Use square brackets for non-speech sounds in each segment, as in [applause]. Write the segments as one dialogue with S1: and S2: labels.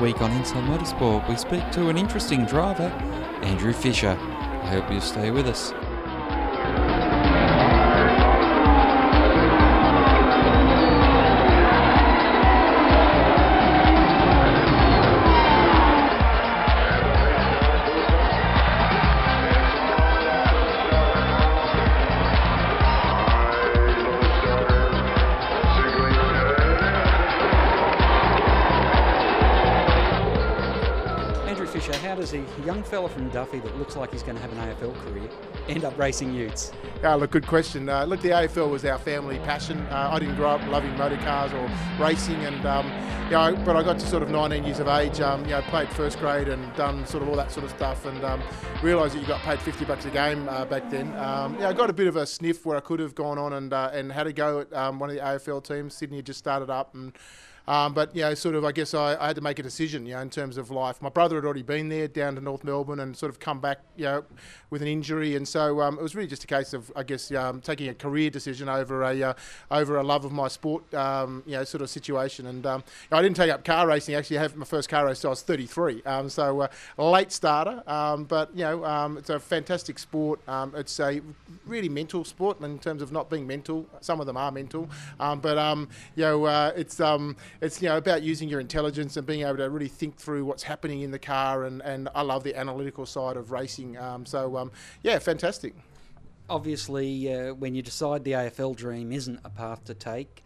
S1: week on Inside Motorsport, we speak to an interesting driver, Andrew Fisher. I hope you'll stay with us. How does a young fella from Duffy that looks like he's going to have an AFL career end up racing utes?
S2: Yeah, look, good question. Uh, look, the AFL was our family passion. Uh, I didn't grow up loving motor cars or racing, and um, you know, but I got to sort of 19 years of age. Um, you know, played first grade and done sort of all that sort of stuff, and um, realised that you got paid 50 bucks a game uh, back then. Um, yeah, I got a bit of a sniff where I could have gone on and uh, and had a go at um, one of the AFL teams. Sydney had just started up and. Um, but you know, sort of, I guess I, I had to make a decision, you know, in terms of life. My brother had already been there down to North Melbourne and sort of come back, you know, with an injury, and so um, it was really just a case of, I guess, um, taking a career decision over a uh, over a love of my sport, um, you know, sort of situation. And um, I didn't take up car racing. Actually, I had my first car race. So I was 33, um, so uh, late starter. But you know, it's a fantastic sport. It's a really mental sport in terms of not being mental. Some of them are mental, but you know, uh, it's it's you know about using your intelligence and being able to really think through what's happening in the car. And, and I love the analytical side of racing. Um, so um, yeah, fantastic.
S1: Obviously, uh, when you decide the AFL dream isn't a path to take,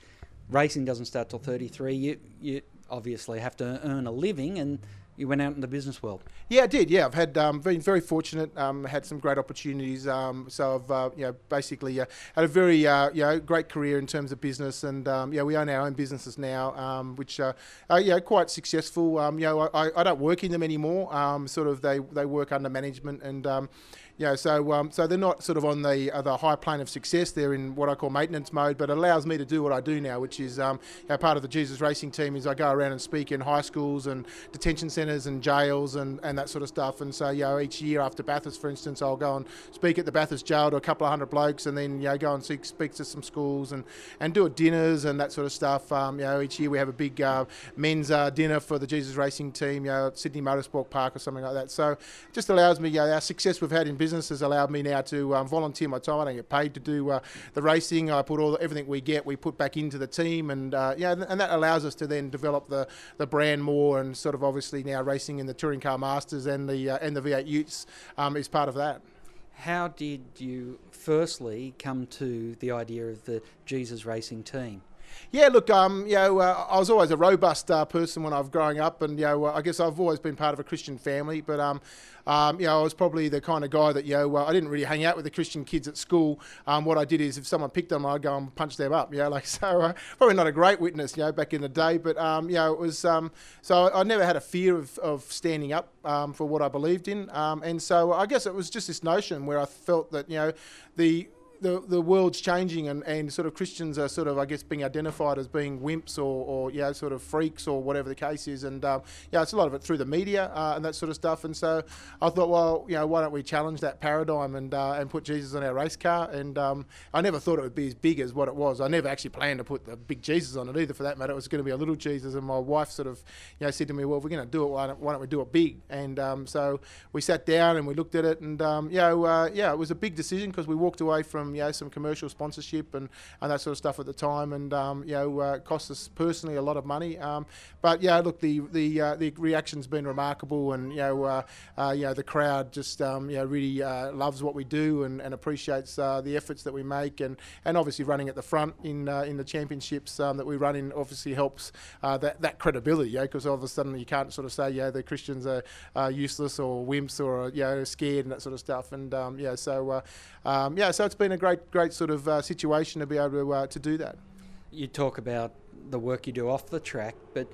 S1: racing doesn't start till 33. You, you obviously have to earn a living, and you went out in the business world.
S2: Yeah, I did. Yeah, I've had um, been very fortunate. Um, had some great opportunities. Um, so I've uh, you know basically uh, had a very uh, you know great career in terms of business, and um, yeah, we own our own businesses now, um, which uh, are know quite successful. Um, you know, I, I don't work in them anymore. Um, sort of they they work under management and. You know, so um, so they're not sort of on the uh, the high plane of success. They're in what I call maintenance mode, but it allows me to do what I do now, which is um, you know, part of the Jesus Racing team. Is I go around and speak in high schools and detention centres and jails and, and that sort of stuff. And so you know, each year after Bathurst, for instance, I'll go and speak at the Bathurst jail to a couple of hundred blokes, and then you know go and speak, speak to some schools and, and do dinners and that sort of stuff. Um, you know, each year we have a big uh, men's uh, dinner for the Jesus Racing team, you know, at Sydney Motorsport Park or something like that. So it just allows me, you know, our success we've had in business has allowed me now to um, volunteer my time. I don't get paid to do uh, the racing. I put all the, everything we get, we put back into the team, and uh, yeah, and that allows us to then develop the, the brand more, and sort of obviously now racing in the touring car masters and the uh, and the V8 Utes um, is part of that.
S1: How did you firstly come to the idea of the Jesus Racing team?
S2: Yeah, look, um, you know, uh, I was always a robust uh, person when I was growing up, and you know, uh, I guess I've always been part of a Christian family. But um, um, you know, I was probably the kind of guy that you know, uh, I didn't really hang out with the Christian kids at school. Um, what I did is, if someone picked them, I'd go and punch them up. You know, [laughs] like so, uh, probably not a great witness, you know, back in the day. But um, you know, it was um, so I never had a fear of, of standing up um, for what I believed in, um, and so I guess it was just this notion where I felt that you know, the the, the world's changing and, and sort of Christians are sort of I guess being identified as being wimps or, or you know sort of freaks or whatever the case is. And um, yeah it's a lot of it through the media uh, and that sort of stuff. And so I thought well you know why don't we challenge that paradigm and uh, and put Jesus on our race car? And um, I never thought it would be as big as what it was. I never actually planned to put the big Jesus on it either for that matter. It was going to be a little Jesus. And my wife sort of you know said to me well if we're going to do it why don't, why don't we do it big? And um, so we sat down and we looked at it. And um, you know uh, yeah it was a big decision because we walked away from you know some commercial sponsorship and, and that sort of stuff at the time, and um, you know uh, cost us personally a lot of money. Um, but yeah, look, the the uh, the reaction's been remarkable, and you know uh, uh you know the crowd just um, you know really uh, loves what we do and, and appreciates uh, the efforts that we make, and, and obviously running at the front in in the championships um, that we run in obviously helps that that credibility, yeah, because all of a sudden you can't sort of say yeah the Christians are, are useless or wimps or you know scared and that sort of stuff, and um, yeah so um, yeah so it's been a great great sort of uh, situation to be able to, uh, to do that.
S1: You talk about the work you do off the track, but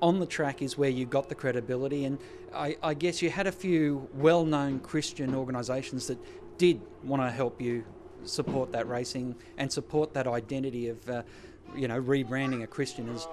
S1: on the track is where you got the credibility. And I, I guess you had a few well known Christian organisations that did want to help you support that racing and support that identity of, uh, you know, rebranding a Christian as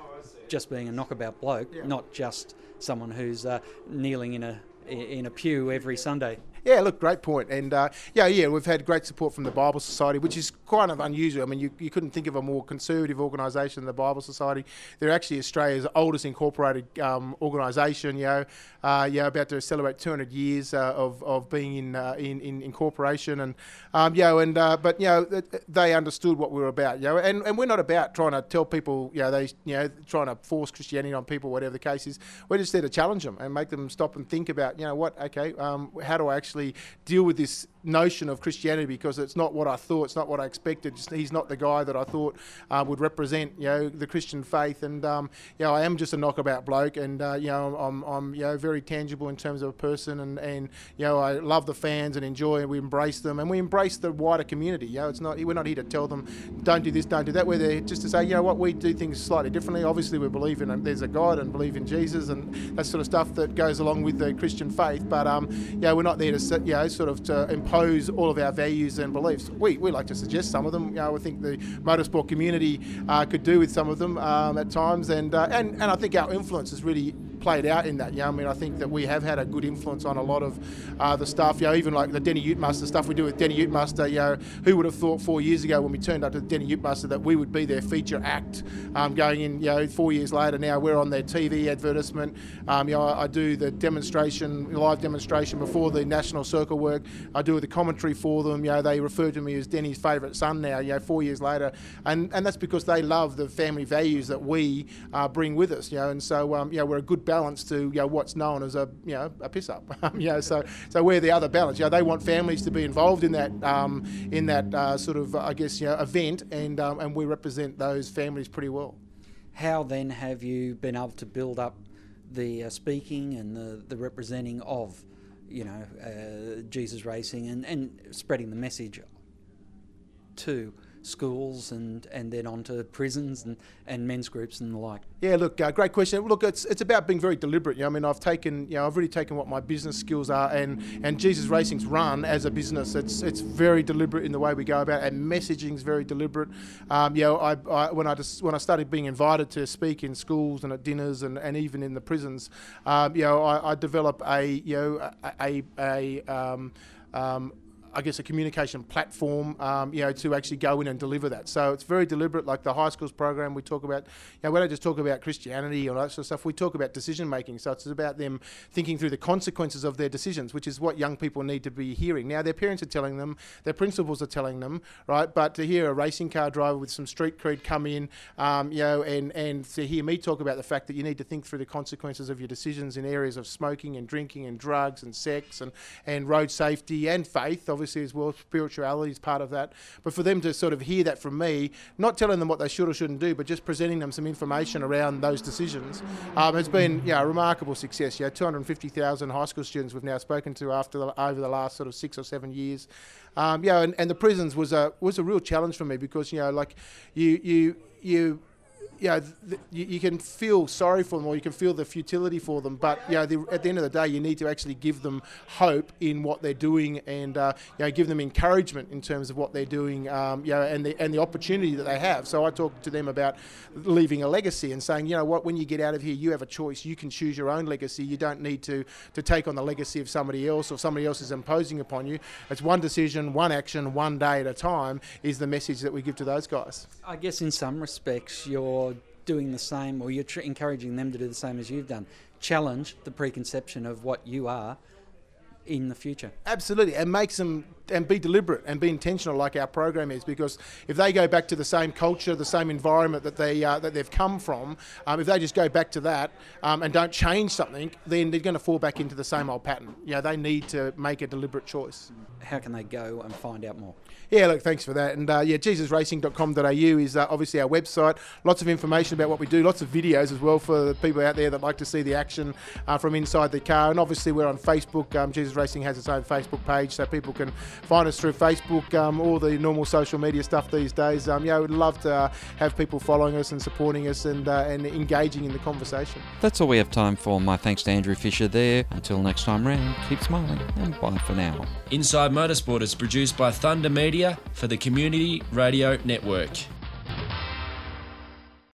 S1: just being a knockabout bloke,
S2: Yeah.
S1: not just someone who's uh, kneeling in a in a pew every Sunday.
S2: Yeah, look, great point. And uh, yeah, yeah, we've had great support from the Bible Society, which is kind of unusual. I mean, you, you couldn't think of a more conservative organisation than the Bible Society. They're actually Australia's oldest incorporated um, organisation. You know, uh, yeah, about to celebrate 200 years uh, of, of being in, uh, in, in incorporation, and um, you know, and uh, but you know, they understood what we were about. You know, and, and we're not about trying to tell people, you know, they you know, trying to force Christianity on people, whatever the case is. We're just there to challenge them and make them stop and think about, you know, what, okay, um, how do I actually deal with this notion of Christianity because it's not what I thought, it's not what I expected. He's not the guy that I thought uh, would represent, you know, the Christian faith. And um, you know, I am just a knockabout bloke, and uh, you know, I'm, I'm you know very tangible in terms of a person, and and you know, I love the fans and enjoy, and we embrace them, and we embrace the wider community. You know, it's not we're not here to tell them don't do this, don't do that. We're there just to say, you know, what we do things slightly differently. Obviously, we believe in there's a God and believe in Jesus and that sort of stuff that goes along with the Christian faith. But um, you know, we're not there to you know sort of to impose all of our values and beliefs. We, we like to suggest some of them. You know, I think the motorsport community uh, could do with some of them um, at times, and, uh, and and I think our influence is really played out in that. Yeah, I mean, I think that we have had a good influence on a lot of uh, the stuff. You know, even like the Deni Ute Muster stuff we do with Deni Ute Muster. You know, who would have thought four years ago when we turned up to the Deni Ute Muster that we would be their feature act um, going in? You know, four years later now we're on their TV advertisement. Um, you know, I, I, do the demonstration, live demonstration before the national circle work. I do the commentary for them. You know, they refer to me as Deni's favourite son now. You know, four years later, and and that's because they love the family values that we uh, bring with us. You know, and so um, you know we're a good balance to you know what's known as a you know a piss up. [laughs] you know, so so we're the other balance. You know, they want families to be involved in that um, in that uh, sort of I guess you know event, and um, and we represent those families pretty well.
S1: How then have you been able to build up the uh, speaking and the the representing of you know uh, Jesus racing and and spreading the message to schools and, and then onto prisons and, and men's groups and the like?
S2: Yeah, look, uh, great question. Look, it's it's about being very deliberate. You know, I mean, I've taken, you know, I've really taken what my business skills are, and, and Jesus Racing's run as a business. It's it's very deliberate in the way we go about, it, and messaging's very deliberate. Um, you know, I, I, when I just, when I started being invited to speak in schools and at dinners and, and even in the prisons, um, you know, I, I develop a you know a a, a um, um, I guess, a communication platform, um, you know, to actually go in and deliver that. So it's very deliberate. Like the high schools program, we talk about, you know, we don't just talk about Christianity or that sort of stuff. We talk about decision making. So it's about them thinking through the consequences of their decisions, which is what young people need to be hearing. Now, their parents are telling them, their principals are telling them, right? But to hear a racing car driver with some street cred come in, um, you know, and and to hear me talk about the fact that you need to think through the consequences of your decisions in areas of smoking and drinking and drugs and sex and and road safety and faith obviously as well. Spirituality is part of that. But for them to sort of hear that from me, not telling them what they should or shouldn't do, but just presenting them some information around those decisions, um, has been yeah, a remarkable success. Yeah, 250,000 high school students we've now spoken to after the, over the last sort of six or seven years. Um, and, and the prisons was a was a real challenge for me because you know like you you you you know, th- you, you, can feel sorry for them or you can feel the futility for them, but you know, at the end of the day, you need to actually give them hope in what they're doing and uh, you know, give them encouragement in terms of what they're doing, um, you know, and the and the opportunity that they have. So I talk to them about leaving a legacy and saying, you know, what, when you get out of here, you have a choice. You can choose your own legacy. You don't need to to take on the legacy of somebody else or somebody else is imposing upon you. It's one decision, one action, one day at a time. Is the message that we give to those guys.
S1: I guess in some respects, you're doing the same, or you're tr- encouraging them to do the same as you've done. Challenge the preconception of what you are in the future.
S2: Absolutely, and makes them and be deliberate and be intentional, like our program is. Because if they go back to the same culture, the same environment that they uh, that they've come from, um, if they just go back to that um, and don't change something, then they're going to fall back into the same old pattern. You know, they need to make a deliberate choice.
S1: How can they go and find out more?
S2: Yeah, look, thanks for that. And uh, yeah, jesusracing.com.au is uh, obviously our website. Lots of information about what we do, lots of videos as well for the people out there that like to see the action uh, from inside the car. And obviously, we're on Facebook. Um, Jesus Racing has its own Facebook page, so people can find us through Facebook, um, all the normal social media stuff these days. Um, yeah, we'd love to uh, have people following us and supporting us and, uh, and engaging in the conversation.
S3: That's all we have time for. My thanks to Andrew Fisher there. Until next time round, keep smiling and bye for now.
S4: Inside Motorsport is produced by Thunder Media for the Community Radio Network.